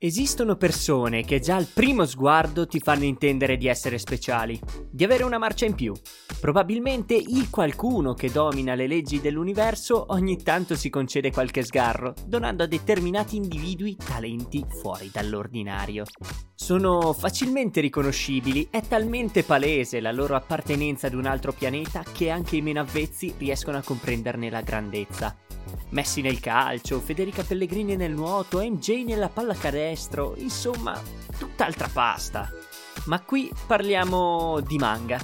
Esistono persone che già al primo sguardo ti fanno intendere di essere speciali, di avere una marcia in più. Probabilmente il qualcuno che domina le leggi dell'universo ogni tanto si concede qualche sgarro, donando a determinati individui talenti fuori dall'ordinario. Sono facilmente riconoscibili, è talmente palese la loro appartenenza ad un altro pianeta che anche i meno avvezzi riescono a comprenderne la grandezza. Messi nel calcio, Federica Pellegrini nel nuoto, MJ nella pallacanestro, insomma, tutt'altra pasta. Ma qui parliamo di manga.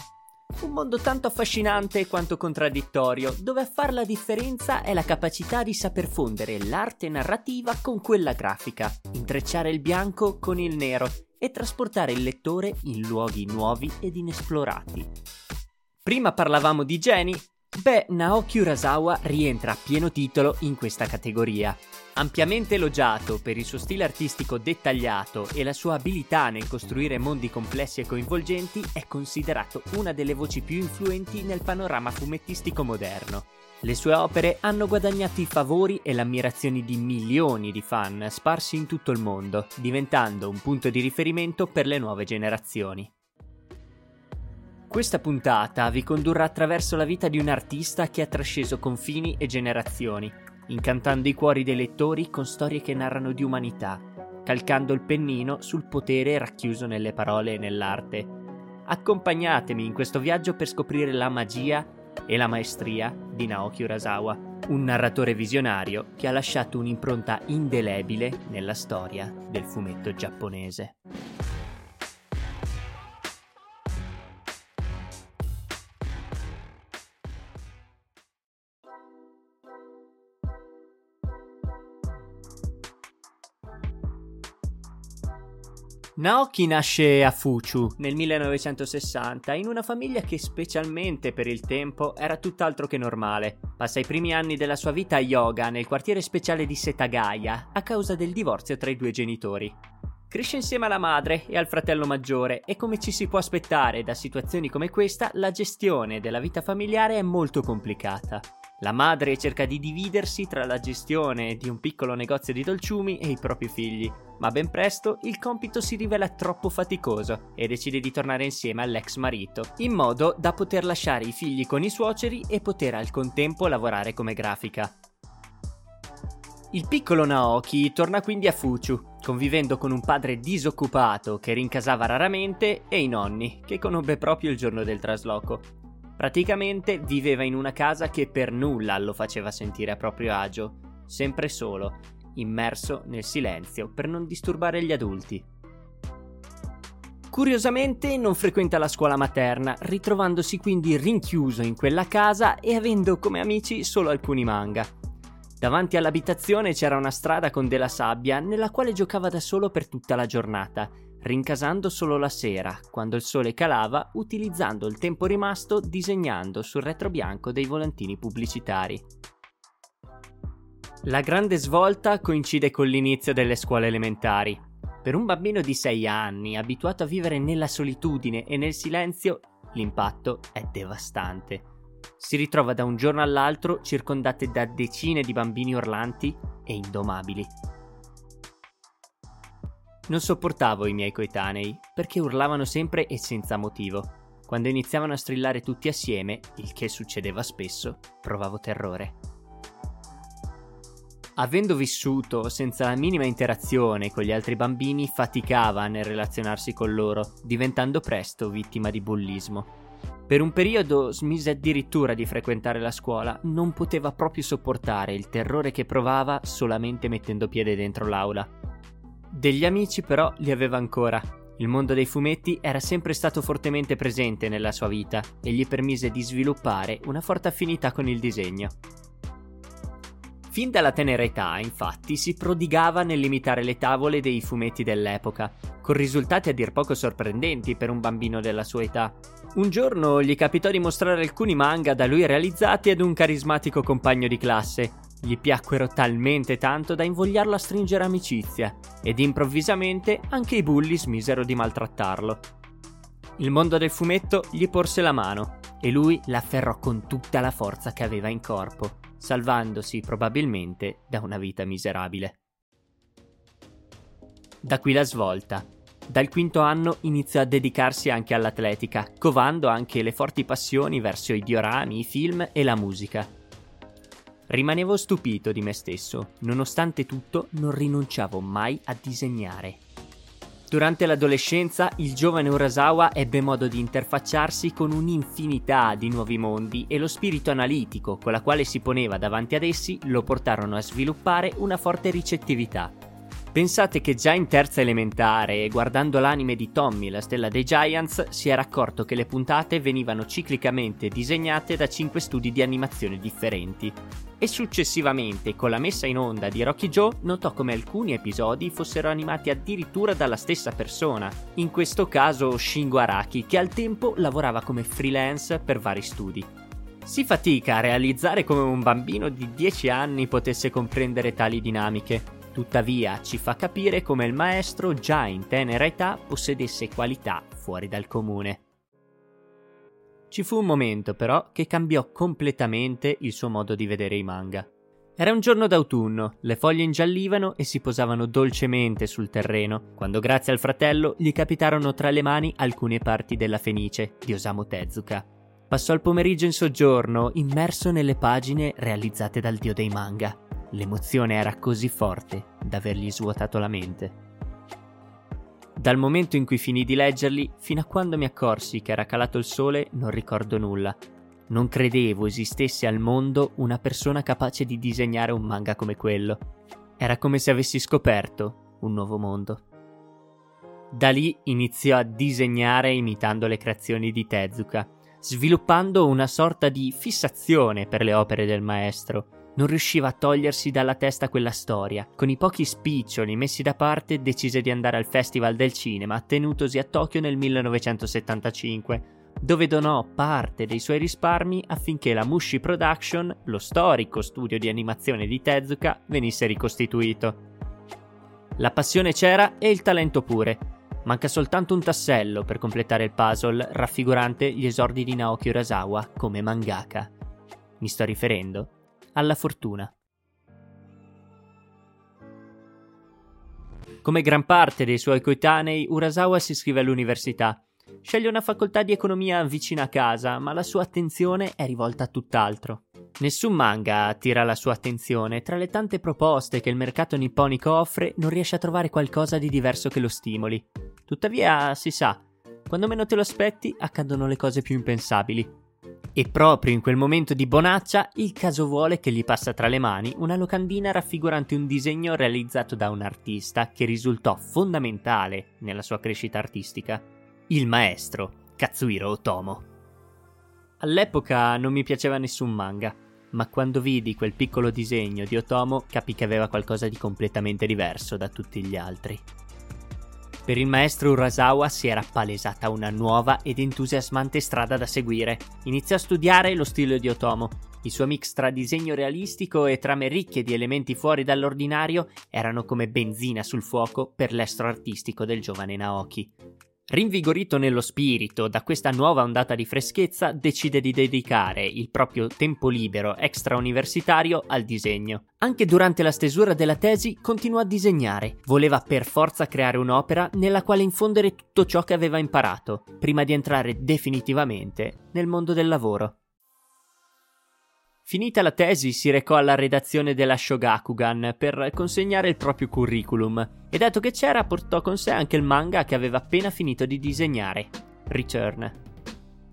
Un mondo tanto affascinante quanto contraddittorio, dove a far la differenza è la capacità di saper fondere l'arte narrativa con quella grafica, intrecciare il bianco con il nero e trasportare il lettore in luoghi nuovi ed inesplorati. Prima parlavamo di geni, Beh, Naoki Urasawa rientra a pieno titolo in questa categoria. Ampiamente elogiato per il suo stile artistico dettagliato e la sua abilità nel costruire mondi complessi e coinvolgenti, è considerato una delle voci più influenti nel panorama fumettistico moderno. Le sue opere hanno guadagnato i favori e l'ammirazione di milioni di fan sparsi in tutto il mondo, diventando un punto di riferimento per le nuove generazioni. Questa puntata vi condurrà attraverso la vita di un artista che ha trasceso confini e generazioni, incantando i cuori dei lettori con storie che narrano di umanità, calcando il pennino sul potere racchiuso nelle parole e nell'arte. Accompagnatemi in questo viaggio per scoprire la magia e la maestria di Naoki Urasawa, un narratore visionario che ha lasciato un'impronta indelebile nella storia del fumetto giapponese. Naoki nasce a Fuchu nel 1960 in una famiglia che specialmente per il tempo era tutt'altro che normale. Passa i primi anni della sua vita a Yoga nel quartiere speciale di Setagaya a causa del divorzio tra i due genitori. Cresce insieme alla madre e al fratello maggiore e come ci si può aspettare da situazioni come questa, la gestione della vita familiare è molto complicata. La madre cerca di dividersi tra la gestione di un piccolo negozio di dolciumi e i propri figli, ma ben presto il compito si rivela troppo faticoso e decide di tornare insieme all'ex marito, in modo da poter lasciare i figli con i suoceri e poter al contempo lavorare come grafica. Il piccolo Naoki torna quindi a Fuchu, convivendo con un padre disoccupato che rincasava raramente e i nonni, che conobbe proprio il giorno del trasloco. Praticamente viveva in una casa che per nulla lo faceva sentire a proprio agio, sempre solo, immerso nel silenzio per non disturbare gli adulti. Curiosamente non frequenta la scuola materna, ritrovandosi quindi rinchiuso in quella casa e avendo come amici solo alcuni manga. Davanti all'abitazione c'era una strada con della sabbia nella quale giocava da solo per tutta la giornata rincasando solo la sera, quando il sole calava, utilizzando il tempo rimasto disegnando sul retro bianco dei volantini pubblicitari. La grande svolta coincide con l'inizio delle scuole elementari. Per un bambino di 6 anni, abituato a vivere nella solitudine e nel silenzio, l'impatto è devastante. Si ritrova da un giorno all'altro circondate da decine di bambini urlanti e indomabili. Non sopportavo i miei coetanei, perché urlavano sempre e senza motivo. Quando iniziavano a strillare tutti assieme, il che succedeva spesso, provavo terrore. Avendo vissuto senza la minima interazione con gli altri bambini, faticava nel relazionarsi con loro, diventando presto vittima di bullismo. Per un periodo smise addirittura di frequentare la scuola, non poteva proprio sopportare il terrore che provava solamente mettendo piede dentro l'aula. Degli amici però li aveva ancora. Il mondo dei fumetti era sempre stato fortemente presente nella sua vita e gli permise di sviluppare una forte affinità con il disegno. Fin dalla tenera età, infatti, si prodigava nell'imitare le tavole dei fumetti dell'epoca, con risultati a dir poco sorprendenti per un bambino della sua età. Un giorno gli capitò di mostrare alcuni manga da lui realizzati ad un carismatico compagno di classe, gli piacquero talmente tanto da invogliarlo a stringere amicizia ed improvvisamente anche i bulli smisero di maltrattarlo. Il mondo del fumetto gli porse la mano e lui l'afferrò con tutta la forza che aveva in corpo, salvandosi probabilmente da una vita miserabile. Da qui la svolta. Dal quinto anno iniziò a dedicarsi anche all'atletica, covando anche le forti passioni verso i diorami, i film e la musica. Rimanevo stupito di me stesso, nonostante tutto non rinunciavo mai a disegnare. Durante l'adolescenza il giovane Urasawa ebbe modo di interfacciarsi con un'infinità di nuovi mondi e lo spirito analitico con la quale si poneva davanti ad essi lo portarono a sviluppare una forte ricettività. Pensate che già in terza elementare, guardando l'anime di Tommy, la stella dei Giants, si era accorto che le puntate venivano ciclicamente disegnate da cinque studi di animazione differenti. E successivamente, con la messa in onda di Rocky Joe, notò come alcuni episodi fossero animati addirittura dalla stessa persona, in questo caso Shingo Araki, che al tempo lavorava come freelance per vari studi. Si fatica a realizzare come un bambino di 10 anni potesse comprendere tali dinamiche, Tuttavia ci fa capire come il maestro già in tenera età possedesse qualità fuori dal comune. Ci fu un momento però che cambiò completamente il suo modo di vedere i manga. Era un giorno d'autunno, le foglie ingiallivano e si posavano dolcemente sul terreno, quando grazie al fratello gli capitarono tra le mani alcune parti della Fenice di Osamu Tezuka. Passò il pomeriggio in soggiorno, immerso nelle pagine realizzate dal dio dei manga. L'emozione era così forte da avergli svuotato la mente. Dal momento in cui finì di leggerli, fino a quando mi accorsi che era calato il sole, non ricordo nulla. Non credevo esistesse al mondo una persona capace di disegnare un manga come quello. Era come se avessi scoperto un nuovo mondo. Da lì iniziò a disegnare imitando le creazioni di Tezuka, sviluppando una sorta di fissazione per le opere del maestro non riusciva a togliersi dalla testa quella storia. Con i pochi spiccioli messi da parte, decise di andare al Festival del Cinema, tenutosi a Tokyo nel 1975, dove donò parte dei suoi risparmi affinché la Mushi Production, lo storico studio di animazione di Tezuka, venisse ricostituito. La passione c'era e il talento pure. Manca soltanto un tassello per completare il puzzle raffigurante gli esordi di Naoki Urasawa come mangaka. Mi sto riferendo alla fortuna. Come gran parte dei suoi coetanei, Urasawa si iscrive all'università. Sceglie una facoltà di economia vicina a casa, ma la sua attenzione è rivolta a tutt'altro. Nessun manga attira la sua attenzione, tra le tante proposte che il mercato nipponico offre non riesce a trovare qualcosa di diverso che lo stimoli. Tuttavia, si sa, quando meno te lo aspetti accadono le cose più impensabili. E proprio in quel momento di bonaccia, il caso vuole che gli passa tra le mani una locandina raffigurante un disegno realizzato da un artista che risultò fondamentale nella sua crescita artistica, il maestro Katsuhiro Otomo. All'epoca non mi piaceva nessun manga, ma quando vidi quel piccolo disegno di Otomo capì che aveva qualcosa di completamente diverso da tutti gli altri. Per il maestro Urasawa si era palesata una nuova ed entusiasmante strada da seguire. Iniziò a studiare lo stile di Otomo. Il suo mix tra disegno realistico e trame ricche di elementi fuori dall'ordinario erano come benzina sul fuoco per l'estro artistico del giovane Naoki. Rinvigorito nello spirito da questa nuova ondata di freschezza, decide di dedicare il proprio tempo libero extrauniversitario al disegno. Anche durante la stesura della tesi continuò a disegnare. Voleva per forza creare un'opera nella quale infondere tutto ciò che aveva imparato, prima di entrare definitivamente nel mondo del lavoro. Finita la tesi, si recò alla redazione della Shogakugan per consegnare il proprio curriculum e dato che c'era portò con sé anche il manga che aveva appena finito di disegnare, Return.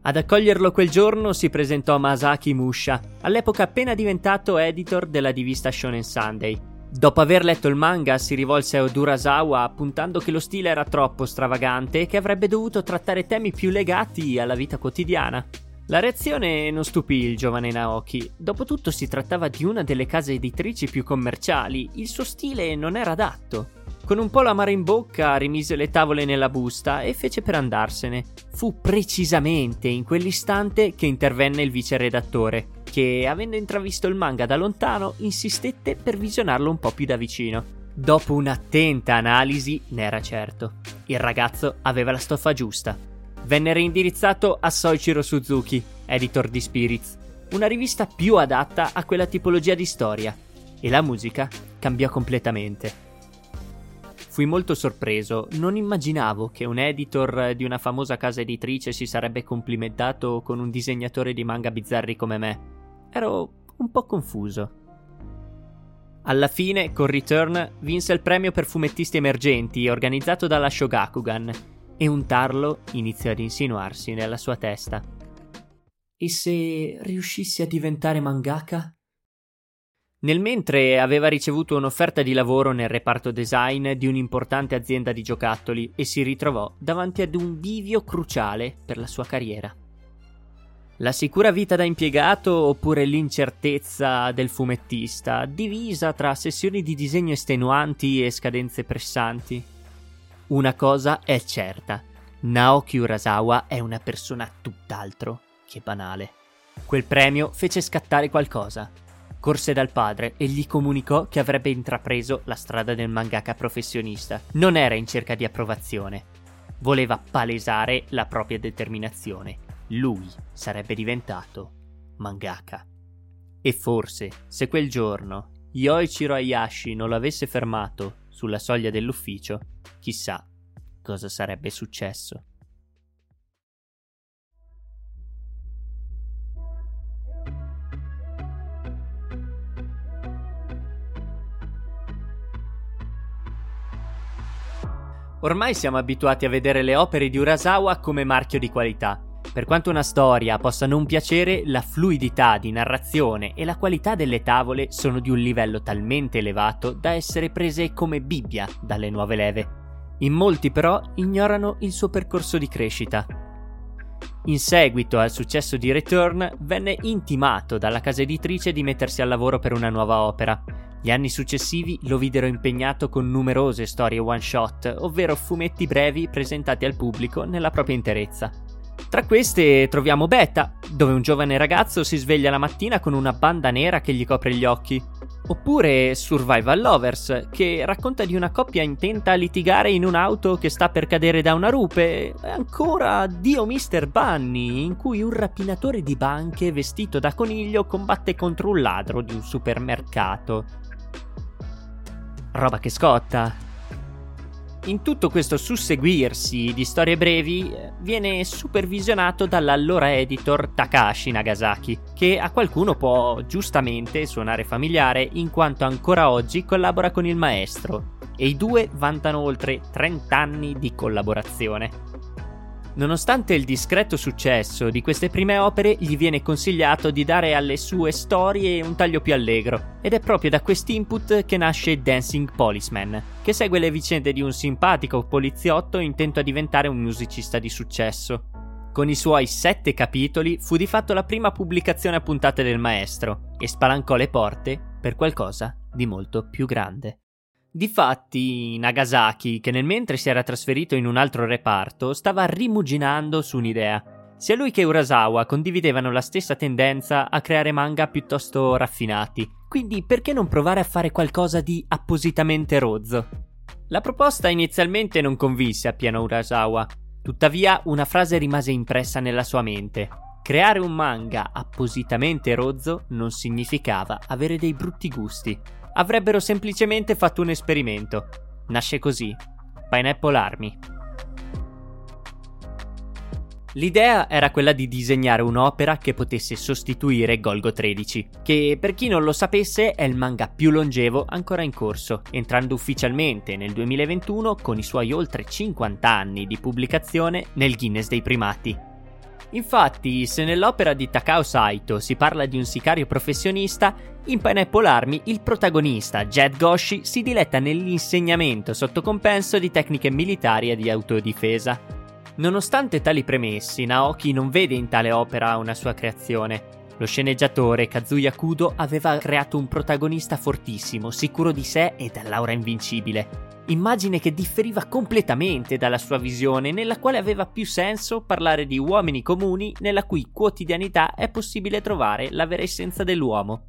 Ad accoglierlo quel giorno si presentò Masaki Musha, all'epoca appena diventato editor della rivista Shonen Sunday. Dopo aver letto il manga si rivolse a Odurasawa appuntando che lo stile era troppo stravagante e che avrebbe dovuto trattare temi più legati alla vita quotidiana. La reazione non stupì il giovane Naoki. Dopotutto si trattava di una delle case editrici più commerciali, il suo stile non era adatto. Con un po' l'amaro in bocca rimise le tavole nella busta e fece per andarsene. Fu precisamente in quell'istante che intervenne il vice redattore, che, avendo intravisto il manga da lontano, insistette per visionarlo un po' più da vicino. Dopo un'attenta analisi, ne era certo. Il ragazzo aveva la stoffa giusta venne reindirizzato a Soichiro Suzuki, editor di Spirits, una rivista più adatta a quella tipologia di storia, e la musica cambiò completamente. Fui molto sorpreso, non immaginavo che un editor di una famosa casa editrice si sarebbe complimentato con un disegnatore di manga bizzarri come me. Ero un po' confuso. Alla fine, con Return, vinse il premio per fumettisti emergenti organizzato dalla Shogakugan e un tarlo iniziò ad insinuarsi nella sua testa. E se riuscissi a diventare mangaka? Nel mentre aveva ricevuto un'offerta di lavoro nel reparto design di un'importante azienda di giocattoli e si ritrovò davanti ad un bivio cruciale per la sua carriera. La sicura vita da impiegato oppure l'incertezza del fumettista, divisa tra sessioni di disegno estenuanti e scadenze pressanti. Una cosa è certa, Naoki Urasawa è una persona tutt'altro che banale. Quel premio fece scattare qualcosa. Corse dal padre e gli comunicò che avrebbe intrapreso la strada del mangaka professionista. Non era in cerca di approvazione. Voleva palesare la propria determinazione lui sarebbe diventato mangaka. E forse, se quel giorno Yoichiro Hayashi non l'avesse fermato sulla soglia dell'ufficio, chissà cosa sarebbe successo. Ormai siamo abituati a vedere le opere di Urasawa come marchio di qualità per quanto una storia possa non piacere, la fluidità di narrazione e la qualità delle tavole sono di un livello talmente elevato da essere prese come Bibbia dalle nuove leve. In molti però ignorano il suo percorso di crescita. In seguito al successo di Return, venne intimato dalla casa editrice di mettersi al lavoro per una nuova opera. Gli anni successivi lo videro impegnato con numerose storie one shot, ovvero fumetti brevi presentati al pubblico nella propria interezza. Tra queste troviamo Beta, dove un giovane ragazzo si sveglia la mattina con una banda nera che gli copre gli occhi. Oppure Survival Lovers, che racconta di una coppia intenta a litigare in un'auto che sta per cadere da una rupe. E ancora Dio Mr. Bunny, in cui un rapinatore di banche vestito da coniglio combatte contro un ladro di un supermercato. Roba che scotta. In tutto questo susseguirsi di storie brevi eh, viene supervisionato dall'allora editor Takashi Nagasaki, che a qualcuno può giustamente suonare familiare in quanto ancora oggi collabora con il maestro, e i due vantano oltre 30 anni di collaborazione. Nonostante il discreto successo di queste prime opere, gli viene consigliato di dare alle sue storie un taglio più allegro, ed è proprio da quest'input che nasce Dancing Policeman, che segue le vicende di un simpatico poliziotto intento a diventare un musicista di successo. Con i suoi sette capitoli fu di fatto la prima pubblicazione a puntate del maestro e spalancò le porte per qualcosa di molto più grande. Difatti, Nagasaki, che nel mentre si era trasferito in un altro reparto, stava rimuginando su un'idea. Sia lui che Urasawa condividevano la stessa tendenza a creare manga piuttosto raffinati, quindi perché non provare a fare qualcosa di appositamente rozzo? La proposta inizialmente non convinse appieno Urasawa, tuttavia una frase rimase impressa nella sua mente. Creare un manga appositamente rozzo non significava avere dei brutti gusti avrebbero semplicemente fatto un esperimento. Nasce così. Pineapple Army. L'idea era quella di disegnare un'opera che potesse sostituire Golgo 13, che per chi non lo sapesse è il manga più longevo ancora in corso, entrando ufficialmente nel 2021 con i suoi oltre 50 anni di pubblicazione nel Guinness dei primati. Infatti, se nell'opera di Takao Saito si parla di un sicario professionista, in Pineapple Army il protagonista, Jed Goshi, si diletta nell'insegnamento sotto compenso di tecniche militari e di autodifesa. Nonostante tali premessi, Naoki non vede in tale opera una sua creazione. Lo sceneggiatore Kazuya Kudo aveva creato un protagonista fortissimo, sicuro di sé e dall'aura invincibile immagine che differiva completamente dalla sua visione, nella quale aveva più senso parlare di uomini comuni nella cui quotidianità è possibile trovare la vera essenza dell'uomo.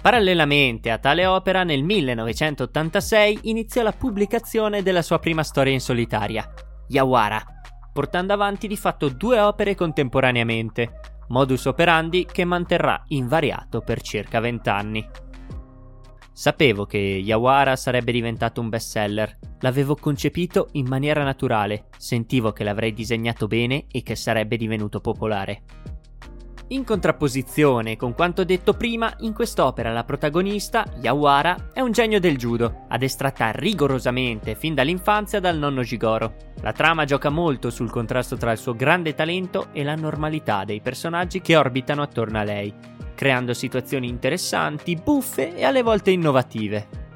Parallelamente a tale opera, nel 1986 iniziò la pubblicazione della sua prima storia in solitaria, Yawara, portando avanti di fatto due opere contemporaneamente, modus operandi che manterrà invariato per circa vent'anni. Sapevo che Yawara sarebbe diventato un bestseller. L'avevo concepito in maniera naturale, sentivo che l'avrei disegnato bene e che sarebbe divenuto popolare. In contrapposizione con quanto detto prima, in quest'opera la protagonista, Yawara, è un genio del judo, addestrata rigorosamente fin dall'infanzia dal nonno Jigoro. La trama gioca molto sul contrasto tra il suo grande talento e la normalità dei personaggi che orbitano attorno a lei, creando situazioni interessanti, buffe e alle volte innovative.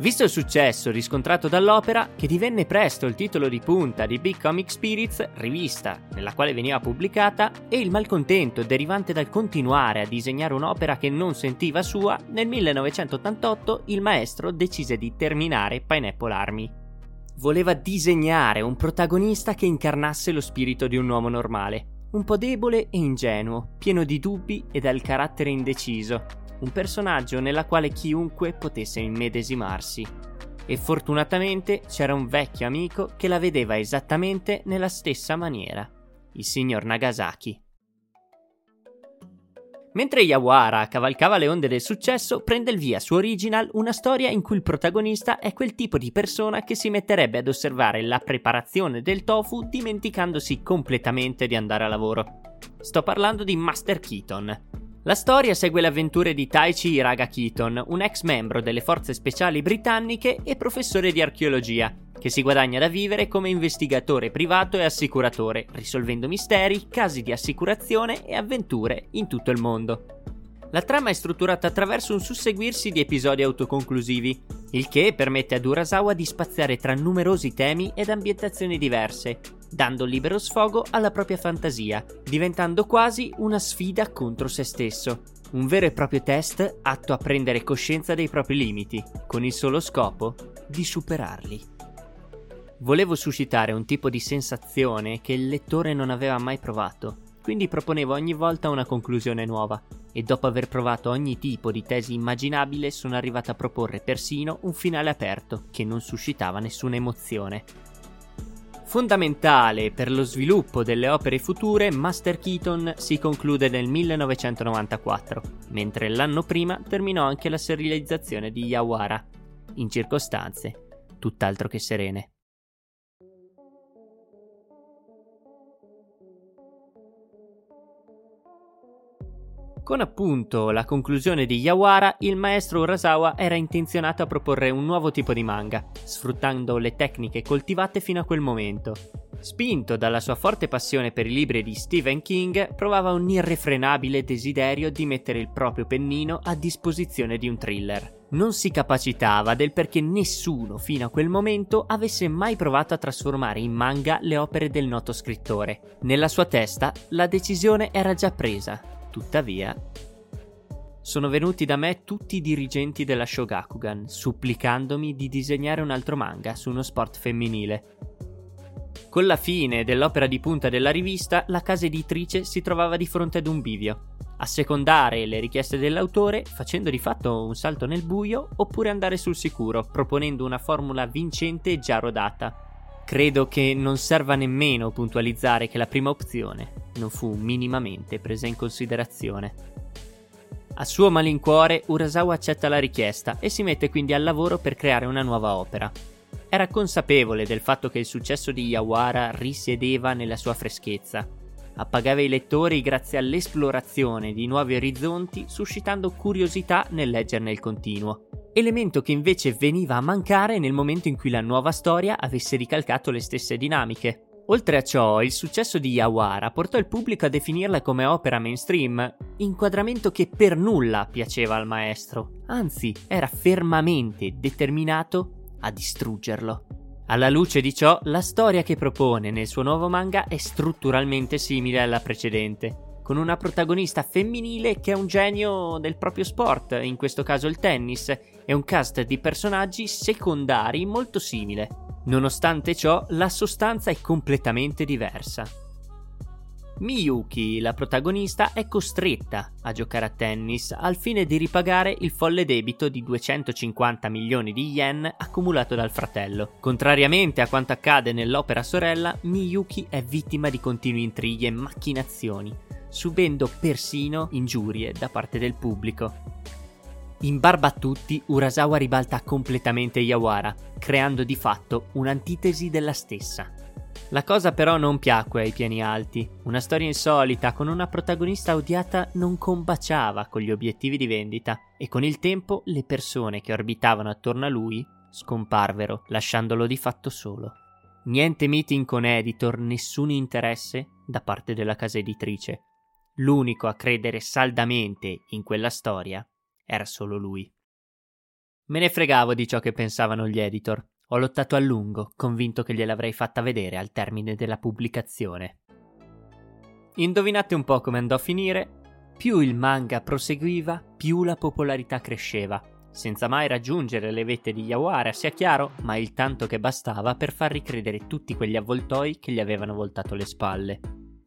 Visto il successo riscontrato dall'opera, che divenne presto il titolo di punta di Big Comic Spirits, rivista nella quale veniva pubblicata, e il malcontento derivante dal continuare a disegnare un'opera che non sentiva sua, nel 1988 il maestro decise di terminare Pineapple Army. Voleva disegnare un protagonista che incarnasse lo spirito di un uomo normale, un po' debole e ingenuo, pieno di dubbi e dal carattere indeciso, un personaggio nella quale chiunque potesse immedesimarsi. E fortunatamente c'era un vecchio amico che la vedeva esattamente nella stessa maniera, il signor Nagasaki. Mentre Yawara cavalcava le onde del successo, prende il via su Original una storia in cui il protagonista è quel tipo di persona che si metterebbe ad osservare la preparazione del tofu dimenticandosi completamente di andare a lavoro. Sto parlando di Master Keaton, la storia segue le avventure di Taichi Iraga Keaton, un ex membro delle forze speciali britanniche e professore di archeologia, che si guadagna da vivere come investigatore privato e assicuratore, risolvendo misteri, casi di assicurazione e avventure in tutto il mondo. La trama è strutturata attraverso un susseguirsi di episodi autoconclusivi, il che permette ad Urasawa di spaziare tra numerosi temi ed ambientazioni diverse, dando libero sfogo alla propria fantasia, diventando quasi una sfida contro se stesso. Un vero e proprio test atto a prendere coscienza dei propri limiti, con il solo scopo di superarli. Volevo suscitare un tipo di sensazione che il lettore non aveva mai provato, quindi proponevo ogni volta una conclusione nuova, e dopo aver provato ogni tipo di tesi immaginabile sono arrivato a proporre persino un finale aperto che non suscitava nessuna emozione. Fondamentale per lo sviluppo delle opere future, Master Keaton si conclude nel 1994, mentre l'anno prima terminò anche la serializzazione di Yawara, in circostanze tutt'altro che serene. Con appunto la conclusione di Yawara, il maestro Urasawa era intenzionato a proporre un nuovo tipo di manga, sfruttando le tecniche coltivate fino a quel momento. Spinto dalla sua forte passione per i libri di Stephen King, provava un irrefrenabile desiderio di mettere il proprio pennino a disposizione di un thriller. Non si capacitava del perché nessuno fino a quel momento avesse mai provato a trasformare in manga le opere del noto scrittore. Nella sua testa la decisione era già presa Tuttavia, sono venuti da me tutti i dirigenti della Shogakugan, supplicandomi di disegnare un altro manga su uno sport femminile. Con la fine dell'opera di punta della rivista, la casa editrice si trovava di fronte ad un bivio. Assecondare le richieste dell'autore, facendo di fatto un salto nel buio, oppure andare sul sicuro, proponendo una formula vincente e già rodata, Credo che non serva nemmeno puntualizzare che la prima opzione non fu minimamente presa in considerazione. A suo malincuore, Urasawa accetta la richiesta e si mette quindi al lavoro per creare una nuova opera. Era consapevole del fatto che il successo di Yawara risiedeva nella sua freschezza. Appagava i lettori grazie all'esplorazione di nuovi orizzonti, suscitando curiosità nel leggerne il continuo elemento che invece veniva a mancare nel momento in cui la nuova storia avesse ricalcato le stesse dinamiche. Oltre a ciò, il successo di Yawara portò il pubblico a definirla come opera mainstream, inquadramento che per nulla piaceva al maestro, anzi era fermamente determinato a distruggerlo. Alla luce di ciò, la storia che propone nel suo nuovo manga è strutturalmente simile alla precedente, con una protagonista femminile che è un genio del proprio sport, in questo caso il tennis, e un cast di personaggi secondari molto simile. Nonostante ciò, la sostanza è completamente diversa. Miyuki, la protagonista, è costretta a giocare a tennis al fine di ripagare il folle debito di 250 milioni di yen accumulato dal fratello. Contrariamente a quanto accade nell'opera sorella, Miyuki è vittima di continui intrighi e macchinazioni subendo persino ingiurie da parte del pubblico. In barba a tutti, Urasawa ribalta completamente Yawara, creando di fatto un'antitesi della stessa. La cosa però non piacque ai piani alti. Una storia insolita con una protagonista odiata non combaciava con gli obiettivi di vendita e con il tempo le persone che orbitavano attorno a lui scomparvero, lasciandolo di fatto solo. Niente meeting con editor, nessun interesse da parte della casa editrice. L'unico a credere saldamente in quella storia era solo lui. Me ne fregavo di ciò che pensavano gli editor. Ho lottato a lungo, convinto che gliel'avrei fatta vedere al termine della pubblicazione. Indovinate un po' come andò a finire? Più il manga proseguiva, più la popolarità cresceva, senza mai raggiungere le vette di Yawara, sia chiaro, ma il tanto che bastava per far ricredere tutti quegli avvoltoi che gli avevano voltato le spalle.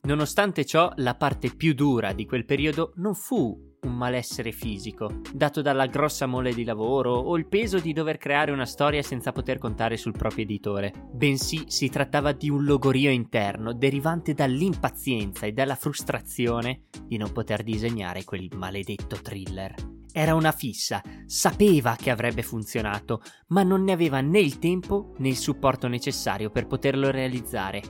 Nonostante ciò, la parte più dura di quel periodo non fu un malessere fisico, dato dalla grossa mole di lavoro o il peso di dover creare una storia senza poter contare sul proprio editore, bensì si trattava di un logorio interno derivante dall'impazienza e dalla frustrazione di non poter disegnare quel maledetto thriller. Era una fissa, sapeva che avrebbe funzionato, ma non ne aveva né il tempo né il supporto necessario per poterlo realizzare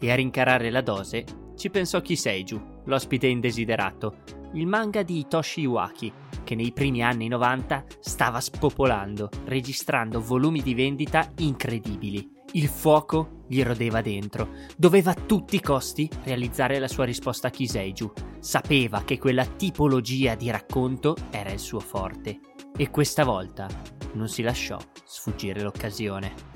e a rincarare la dose ci pensò Kiseiju, l'ospite indesiderato, il manga di Hitoshi Iwaki, che nei primi anni 90 stava spopolando, registrando volumi di vendita incredibili. Il fuoco gli rodeva dentro. Doveva a tutti i costi realizzare la sua risposta a Kiseiju. Sapeva che quella tipologia di racconto era il suo forte. E questa volta non si lasciò sfuggire l'occasione.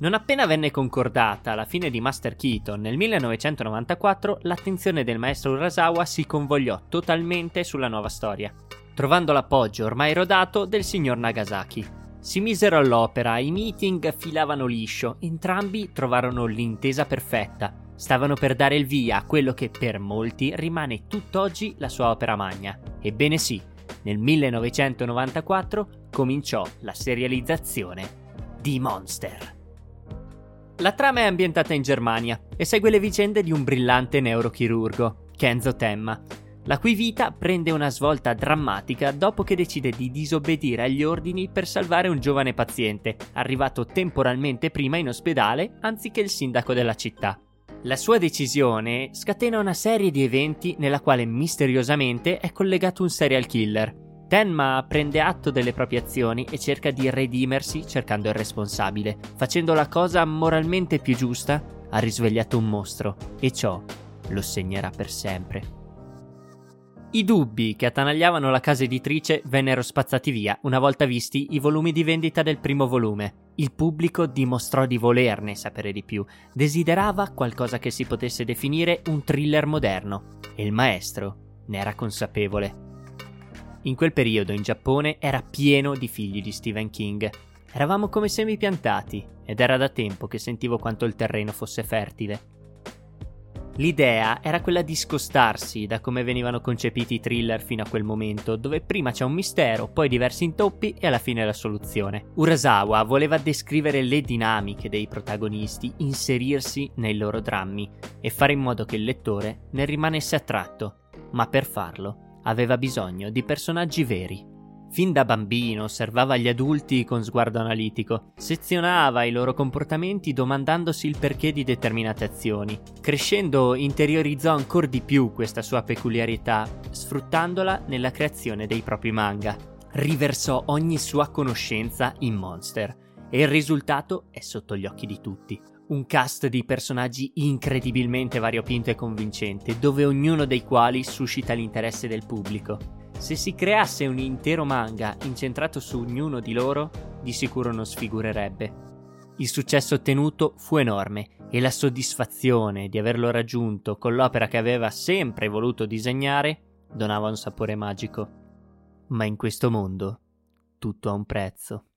Non appena venne concordata la fine di Master Keaton nel 1994, l'attenzione del maestro Urasawa si convogliò totalmente sulla nuova storia, trovando l'appoggio ormai rodato del signor Nagasaki. Si misero all'opera, i meeting filavano liscio, entrambi trovarono l'intesa perfetta. Stavano per dare il via a quello che per molti rimane tutt'oggi la sua opera magna. Ebbene sì, nel 1994 cominciò la serializzazione di Monster. La trama è ambientata in Germania e segue le vicende di un brillante neurochirurgo, Kenzo Temma, la cui vita prende una svolta drammatica dopo che decide di disobbedire agli ordini per salvare un giovane paziente, arrivato temporalmente prima in ospedale anziché il sindaco della città. La sua decisione scatena una serie di eventi nella quale misteriosamente è collegato un serial killer, Tenma prende atto delle proprie azioni e cerca di redimersi cercando il responsabile. Facendo la cosa moralmente più giusta, ha risvegliato un mostro e ciò lo segnerà per sempre. I dubbi che attanagliavano la casa editrice vennero spazzati via una volta visti i volumi di vendita del primo volume. Il pubblico dimostrò di volerne sapere di più, desiderava qualcosa che si potesse definire un thriller moderno e il maestro ne era consapevole. In quel periodo in Giappone era pieno di figli di Stephen King. Eravamo come semi piantati ed era da tempo che sentivo quanto il terreno fosse fertile. L'idea era quella di scostarsi da come venivano concepiti i thriller fino a quel momento, dove prima c'è un mistero, poi diversi intoppi e alla fine la soluzione. Urasawa voleva descrivere le dinamiche dei protagonisti, inserirsi nei loro drammi e fare in modo che il lettore ne rimanesse attratto, ma per farlo aveva bisogno di personaggi veri. Fin da bambino osservava gli adulti con sguardo analitico, sezionava i loro comportamenti domandandosi il perché di determinate azioni. Crescendo interiorizzò ancora di più questa sua peculiarità, sfruttandola nella creazione dei propri manga. Riversò ogni sua conoscenza in Monster e il risultato è sotto gli occhi di tutti un cast di personaggi incredibilmente variopinto e convincente, dove ognuno dei quali suscita l'interesse del pubblico. Se si creasse un intero manga incentrato su ognuno di loro, di sicuro non sfigurerebbe. Il successo ottenuto fu enorme e la soddisfazione di averlo raggiunto con l'opera che aveva sempre voluto disegnare donava un sapore magico. Ma in questo mondo tutto ha un prezzo.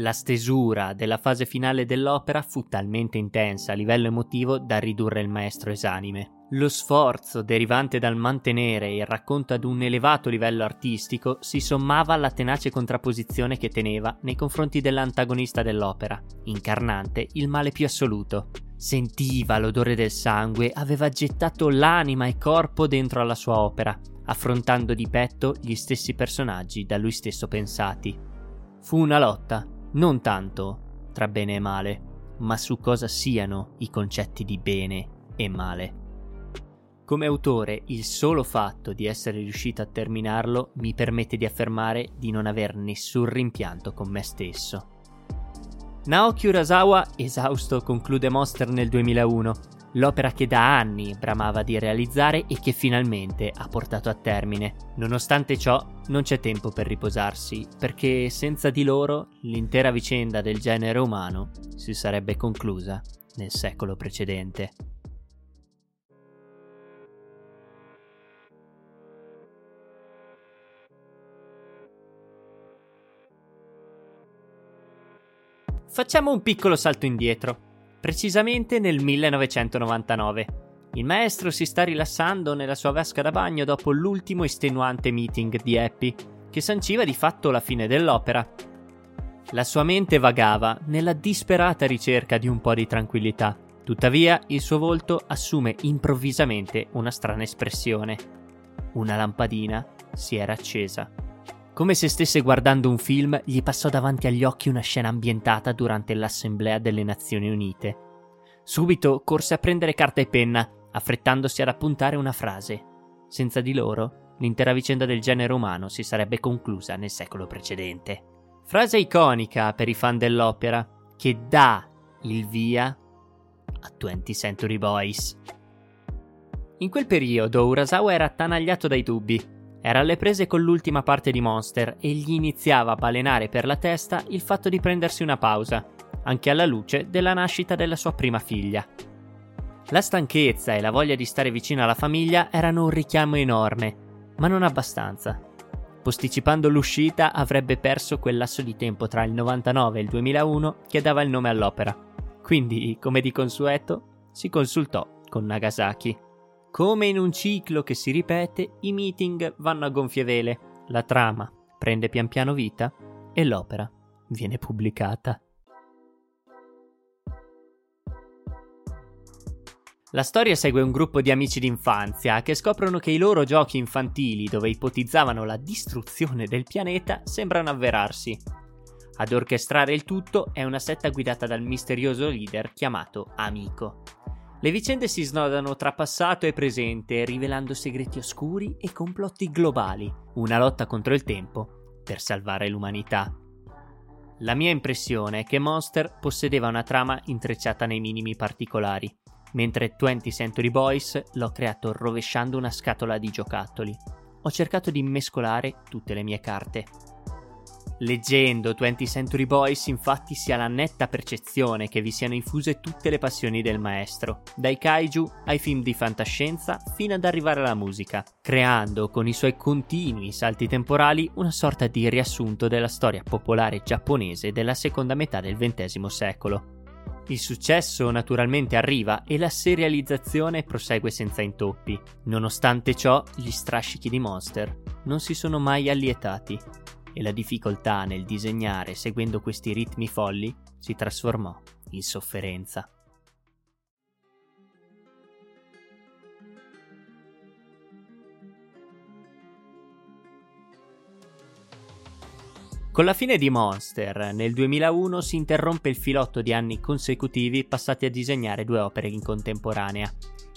La stesura della fase finale dell'opera fu talmente intensa a livello emotivo da ridurre il maestro esanime. Lo sforzo derivante dal mantenere il racconto ad un elevato livello artistico si sommava alla tenace contrapposizione che teneva nei confronti dell'antagonista dell'opera, incarnante il male più assoluto. Sentiva l'odore del sangue, aveva gettato l'anima e corpo dentro alla sua opera, affrontando di petto gli stessi personaggi da lui stesso pensati. Fu una lotta, non tanto tra bene e male, ma su cosa siano i concetti di bene e male. Come autore, il solo fatto di essere riuscito a terminarlo mi permette di affermare di non aver nessun rimpianto con me stesso. Naoki Urasawa, esausto, conclude Monster nel 2001, l'opera che da anni bramava di realizzare e che finalmente ha portato a termine. Nonostante ciò, non c'è tempo per riposarsi, perché senza di loro l'intera vicenda del genere umano si sarebbe conclusa nel secolo precedente. Facciamo un piccolo salto indietro, precisamente nel 1999. Il maestro si sta rilassando nella sua vasca da bagno dopo l'ultimo estenuante meeting di Happy, che sanciva di fatto la fine dell'opera. La sua mente vagava nella disperata ricerca di un po' di tranquillità. Tuttavia, il suo volto assume improvvisamente una strana espressione. Una lampadina si era accesa. Come se stesse guardando un film, gli passò davanti agli occhi una scena ambientata durante l'Assemblea delle Nazioni Unite. Subito corse a prendere carta e penna, affrettandosi ad appuntare una frase. Senza di loro, l'intera vicenda del genere umano si sarebbe conclusa nel secolo precedente. Frase iconica per i fan dell'opera, che dà il via a 20 Century Boys. In quel periodo Urasawa era attanagliato dai dubbi era alle prese con l'ultima parte di Monster e gli iniziava a balenare per la testa il fatto di prendersi una pausa, anche alla luce della nascita della sua prima figlia. La stanchezza e la voglia di stare vicino alla famiglia erano un richiamo enorme, ma non abbastanza. Posticipando l'uscita avrebbe perso quel lasso di tempo tra il 99 e il 2001 che dava il nome all'opera. Quindi, come di consueto, si consultò con Nagasaki. Come in un ciclo che si ripete, i meeting vanno a gonfie vele, la trama prende pian piano vita e l'opera viene pubblicata. La storia segue un gruppo di amici d'infanzia che scoprono che i loro giochi infantili, dove ipotizzavano la distruzione del pianeta, sembrano avverarsi. Ad orchestrare il tutto è una setta guidata dal misterioso leader chiamato Amico. Le vicende si snodano tra passato e presente, rivelando segreti oscuri e complotti globali, una lotta contro il tempo per salvare l'umanità. La mia impressione è che Monster possedeva una trama intrecciata nei minimi particolari, mentre 20 Century Boys l'ho creato rovesciando una scatola di giocattoli. Ho cercato di mescolare tutte le mie carte. Leggendo 20 Century Boys infatti si ha la netta percezione che vi siano infuse tutte le passioni del maestro, dai kaiju ai film di fantascienza fino ad arrivare alla musica, creando con i suoi continui salti temporali una sorta di riassunto della storia popolare giapponese della seconda metà del XX secolo. Il successo naturalmente arriva e la serializzazione prosegue senza intoppi. Nonostante ciò, gli strascichi di Monster non si sono mai allietati e la difficoltà nel disegnare seguendo questi ritmi folli si trasformò in sofferenza. Con la fine di Monster, nel 2001 si interrompe il filotto di anni consecutivi passati a disegnare due opere in contemporanea,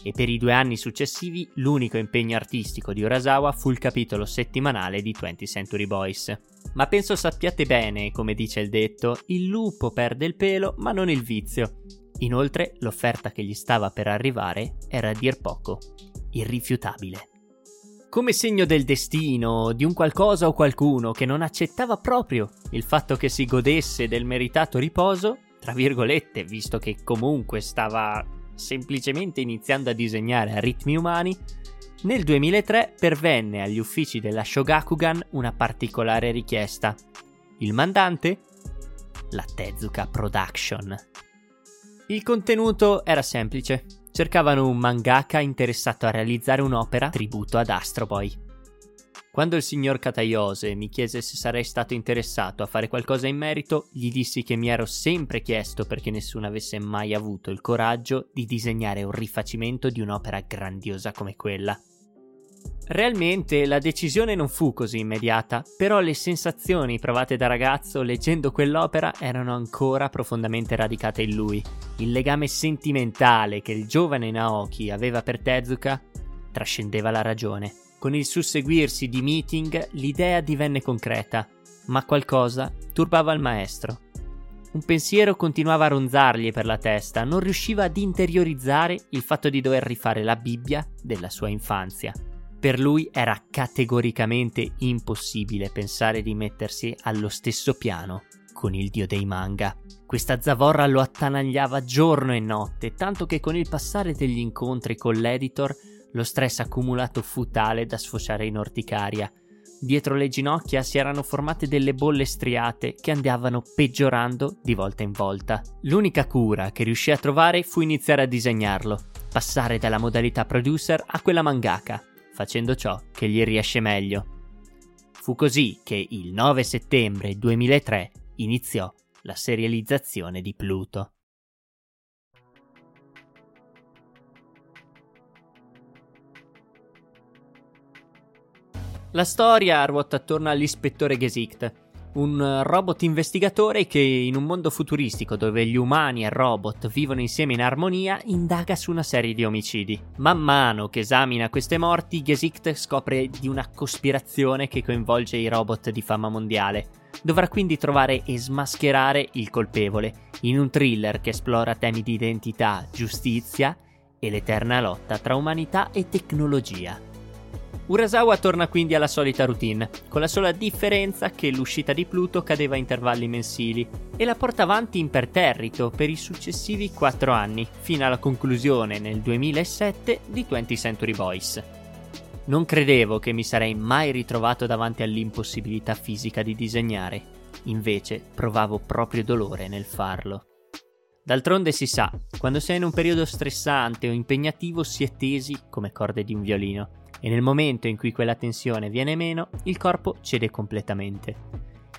e per i due anni successivi l'unico impegno artistico di Urasawa fu il capitolo settimanale di 20 Century Boys. Ma penso sappiate bene, come dice il detto, il lupo perde il pelo ma non il vizio. Inoltre l'offerta che gli stava per arrivare era a dir poco irrifiutabile. Come segno del destino, di un qualcosa o qualcuno che non accettava proprio il fatto che si godesse del meritato riposo, tra virgolette, visto che comunque stava semplicemente iniziando a disegnare a ritmi umani, nel 2003 pervenne agli uffici della Shogakugan una particolare richiesta. Il mandante? La Tezuka Production. Il contenuto era semplice. Cercavano un mangaka interessato a realizzare un'opera tributo ad Astro Boy. Quando il signor Katayose mi chiese se sarei stato interessato a fare qualcosa in merito, gli dissi che mi ero sempre chiesto perché nessuno avesse mai avuto il coraggio di disegnare un rifacimento di un'opera grandiosa come quella. Realmente la decisione non fu così immediata, però le sensazioni provate da ragazzo leggendo quell'opera erano ancora profondamente radicate in lui. Il legame sentimentale che il giovane Naoki aveva per Tezuka trascendeva la ragione. Con il susseguirsi di meeting l'idea divenne concreta, ma qualcosa turbava il maestro. Un pensiero continuava a ronzargli per la testa, non riusciva ad interiorizzare il fatto di dover rifare la Bibbia della sua infanzia. Per lui era categoricamente impossibile pensare di mettersi allo stesso piano con il dio dei manga. Questa zavorra lo attanagliava giorno e notte, tanto che con il passare degli incontri con l'editor lo stress accumulato fu tale da sfociare in orticaria. Dietro le ginocchia si erano formate delle bolle striate che andavano peggiorando di volta in volta. L'unica cura che riuscì a trovare fu iniziare a disegnarlo, passare dalla modalità producer a quella mangaka, facendo ciò che gli riesce meglio. Fu così che il 9 settembre 2003 iniziò la serializzazione di Pluto. La storia ruota attorno all'ispettore Gesicht, un robot investigatore che in un mondo futuristico dove gli umani e robot vivono insieme in armonia indaga su una serie di omicidi. Man mano che esamina queste morti, Gesicht scopre di una cospirazione che coinvolge i robot di fama mondiale. Dovrà quindi trovare e smascherare il colpevole in un thriller che esplora temi di identità, giustizia e l'eterna lotta tra umanità e tecnologia. Urasawa torna quindi alla solita routine, con la sola differenza che l'uscita di Pluto cadeva a intervalli mensili e la porta avanti imperterrito per i successivi 4 anni, fino alla conclusione nel 2007 di 20th Century Boys. Non credevo che mi sarei mai ritrovato davanti all'impossibilità fisica di disegnare, invece provavo proprio dolore nel farlo. D'altronde si sa, quando sei in un periodo stressante o impegnativo si è tesi come corde di un violino e nel momento in cui quella tensione viene meno, il corpo cede completamente.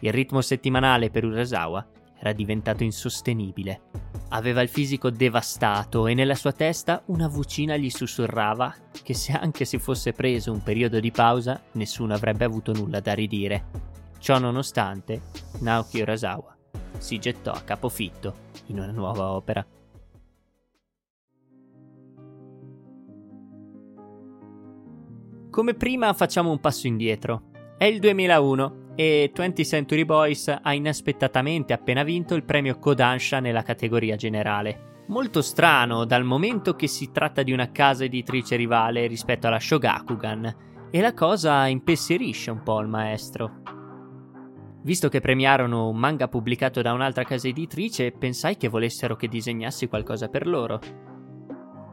Il ritmo settimanale per Urasawa era diventato insostenibile. Aveva il fisico devastato e nella sua testa una vocina gli sussurrava che se anche si fosse preso un periodo di pausa, nessuno avrebbe avuto nulla da ridire. Ciò nonostante, Naoki Urasawa si gettò a capofitto in una nuova opera. Come prima facciamo un passo indietro. È il 2001 e 20th Century Boys ha inaspettatamente appena vinto il premio Kodansha nella categoria generale. Molto strano dal momento che si tratta di una casa editrice rivale rispetto alla Shogakugan e la cosa impensierisce un po' il maestro. Visto che premiarono un manga pubblicato da un'altra casa editrice, pensai che volessero che disegnassi qualcosa per loro.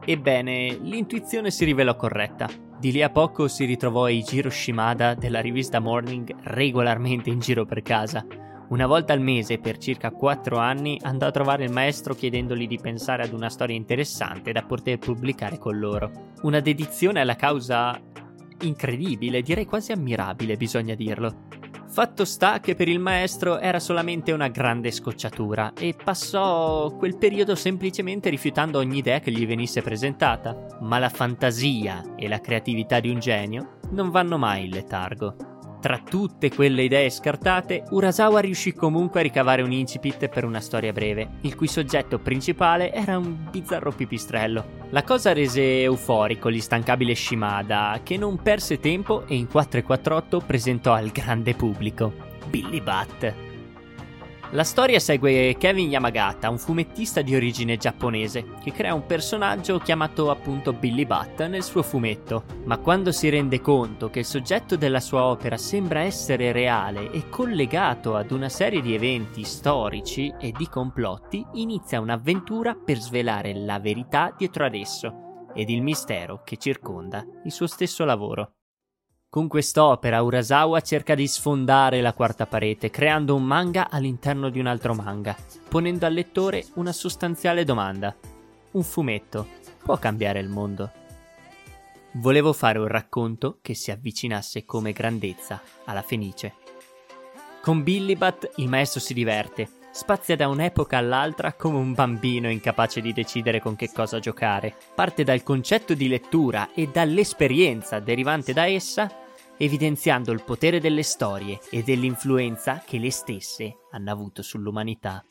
Ebbene, l'intuizione si rivelò corretta. Di lì a poco si ritrovò Eijiro Shimada della rivista Morning regolarmente in giro per casa. Una volta al mese, per circa 4 anni, andò a trovare il maestro chiedendogli di pensare ad una storia interessante da poter pubblicare con loro. Una dedizione alla causa incredibile, direi quasi ammirabile, bisogna dirlo. Fatto sta che per il maestro era solamente una grande scocciatura e passò quel periodo semplicemente rifiutando ogni idea che gli venisse presentata. Ma la fantasia e la creatività di un genio non vanno mai in letargo. Tra tutte quelle idee scartate, Urasawa riuscì comunque a ricavare un incipit per una storia breve, il cui soggetto principale era un bizzarro pipistrello. La cosa rese euforico l'instancabile Shimada, che non perse tempo e in 448 presentò al grande pubblico Billy Butt. La storia segue Kevin Yamagata, un fumettista di origine giapponese, che crea un personaggio chiamato appunto Billy Bat nel suo fumetto, ma quando si rende conto che il soggetto della sua opera sembra essere reale e collegato ad una serie di eventi storici e di complotti, inizia un'avventura per svelare la verità dietro ad esso ed il mistero che circonda il suo stesso lavoro. Con quest'opera Urasawa cerca di sfondare la quarta parete, creando un manga all'interno di un altro manga, ponendo al lettore una sostanziale domanda. Un fumetto può cambiare il mondo. Volevo fare un racconto che si avvicinasse come grandezza alla Fenice. Con Billibat il maestro si diverte, spazia da un'epoca all'altra come un bambino incapace di decidere con che cosa giocare. Parte dal concetto di lettura e dall'esperienza derivante da essa, evidenziando il potere delle storie e dell'influenza che le stesse hanno avuto sull'umanità.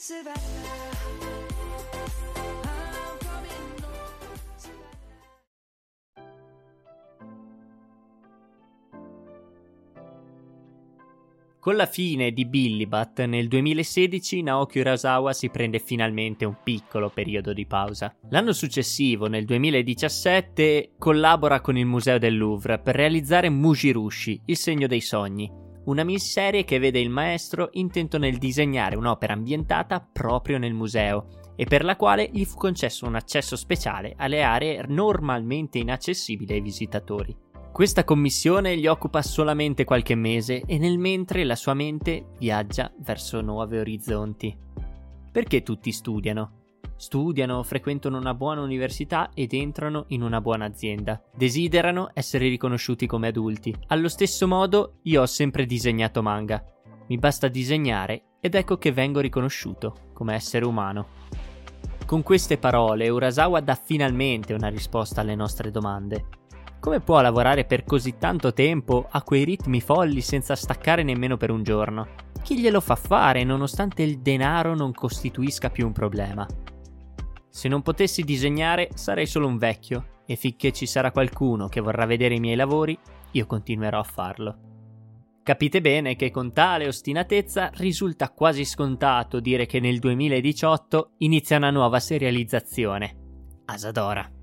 Con la fine di Billibat nel 2016 Naoki Urasawa si prende finalmente un piccolo periodo di pausa. L'anno successivo, nel 2017, collabora con il Museo del Louvre per realizzare Mujirushi, il segno dei sogni, una miniserie che vede il maestro intento nel disegnare un'opera ambientata proprio nel museo e per la quale gli fu concesso un accesso speciale alle aree normalmente inaccessibili ai visitatori. Questa commissione gli occupa solamente qualche mese e nel mentre la sua mente viaggia verso nuovi orizzonti. Perché tutti studiano? Studiano, frequentano una buona università ed entrano in una buona azienda. Desiderano essere riconosciuti come adulti. Allo stesso modo, io ho sempre disegnato manga. Mi basta disegnare ed ecco che vengo riconosciuto come essere umano. Con queste parole Urasawa dà finalmente una risposta alle nostre domande. Come può lavorare per così tanto tempo a quei ritmi folli senza staccare nemmeno per un giorno? Chi glielo fa fare nonostante il denaro non costituisca più un problema? Se non potessi disegnare sarei solo un vecchio e finché ci sarà qualcuno che vorrà vedere i miei lavori, io continuerò a farlo. Capite bene che con tale ostinatezza risulta quasi scontato dire che nel 2018 inizia una nuova serializzazione. Asadora.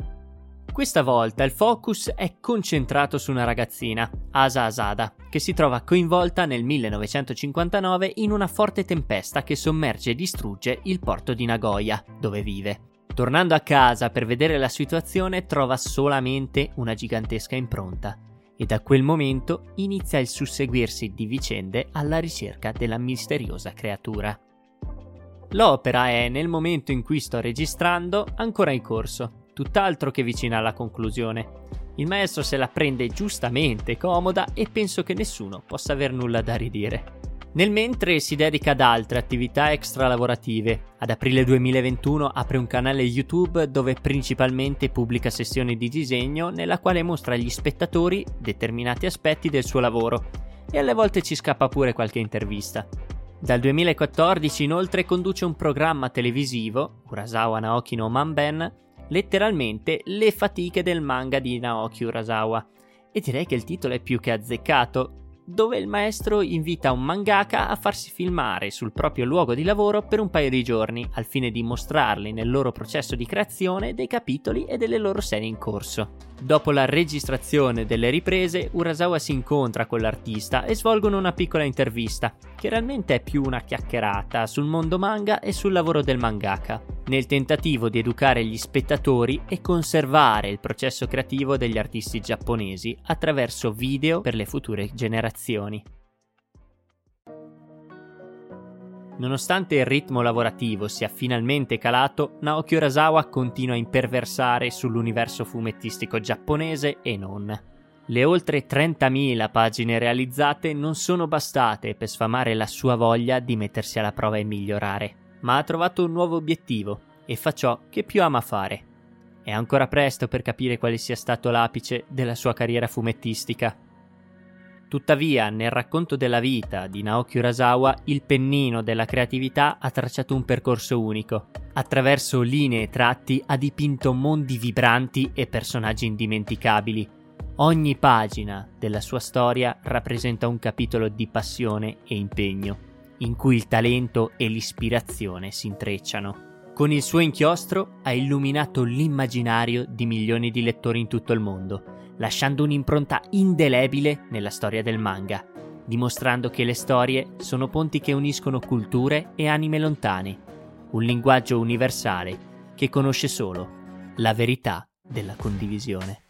Questa volta il focus è concentrato su una ragazzina, Asa Asada, che si trova coinvolta nel 1959 in una forte tempesta che sommerge e distrugge il porto di Nagoya, dove vive. Tornando a casa per vedere la situazione trova solamente una gigantesca impronta e da quel momento inizia il susseguirsi di vicende alla ricerca della misteriosa creatura. L'opera è, nel momento in cui sto registrando, ancora in corso tutt'altro che vicina alla conclusione. Il maestro se la prende giustamente comoda e penso che nessuno possa aver nulla da ridire. Nel mentre si dedica ad altre attività extra lavorative. Ad aprile 2021 apre un canale YouTube dove principalmente pubblica sessioni di disegno nella quale mostra agli spettatori determinati aspetti del suo lavoro e alle volte ci scappa pure qualche intervista. Dal 2014 inoltre conduce un programma televisivo, Urasawa Naoki no Manben, letteralmente le fatiche del manga di Naoki Urasawa. E direi che il titolo è più che azzeccato, dove il maestro invita un mangaka a farsi filmare sul proprio luogo di lavoro per un paio di giorni, al fine di mostrarli nel loro processo di creazione dei capitoli e delle loro serie in corso. Dopo la registrazione delle riprese, Urasawa si incontra con l'artista e svolgono una piccola intervista, che realmente è più una chiacchierata sul mondo manga e sul lavoro del mangaka, nel tentativo di educare gli spettatori e conservare il processo creativo degli artisti giapponesi attraverso video per le future generazioni. Nonostante il ritmo lavorativo sia finalmente calato, Naoki Urasawa continua a imperversare sull'universo fumettistico giapponese e non. Le oltre 30.000 pagine realizzate non sono bastate per sfamare la sua voglia di mettersi alla prova e migliorare, ma ha trovato un nuovo obiettivo e fa ciò che più ama fare. È ancora presto per capire quale sia stato l'apice della sua carriera fumettistica, Tuttavia, nel racconto della vita di Naoki Urasawa, il pennino della creatività ha tracciato un percorso unico. Attraverso linee e tratti ha dipinto mondi vibranti e personaggi indimenticabili. Ogni pagina della sua storia rappresenta un capitolo di passione e impegno, in cui il talento e l'ispirazione si intrecciano. Con il suo inchiostro ha illuminato l'immaginario di milioni di lettori in tutto il mondo lasciando un'impronta indelebile nella storia del manga, dimostrando che le storie sono ponti che uniscono culture e anime lontane, un linguaggio universale che conosce solo la verità della condivisione.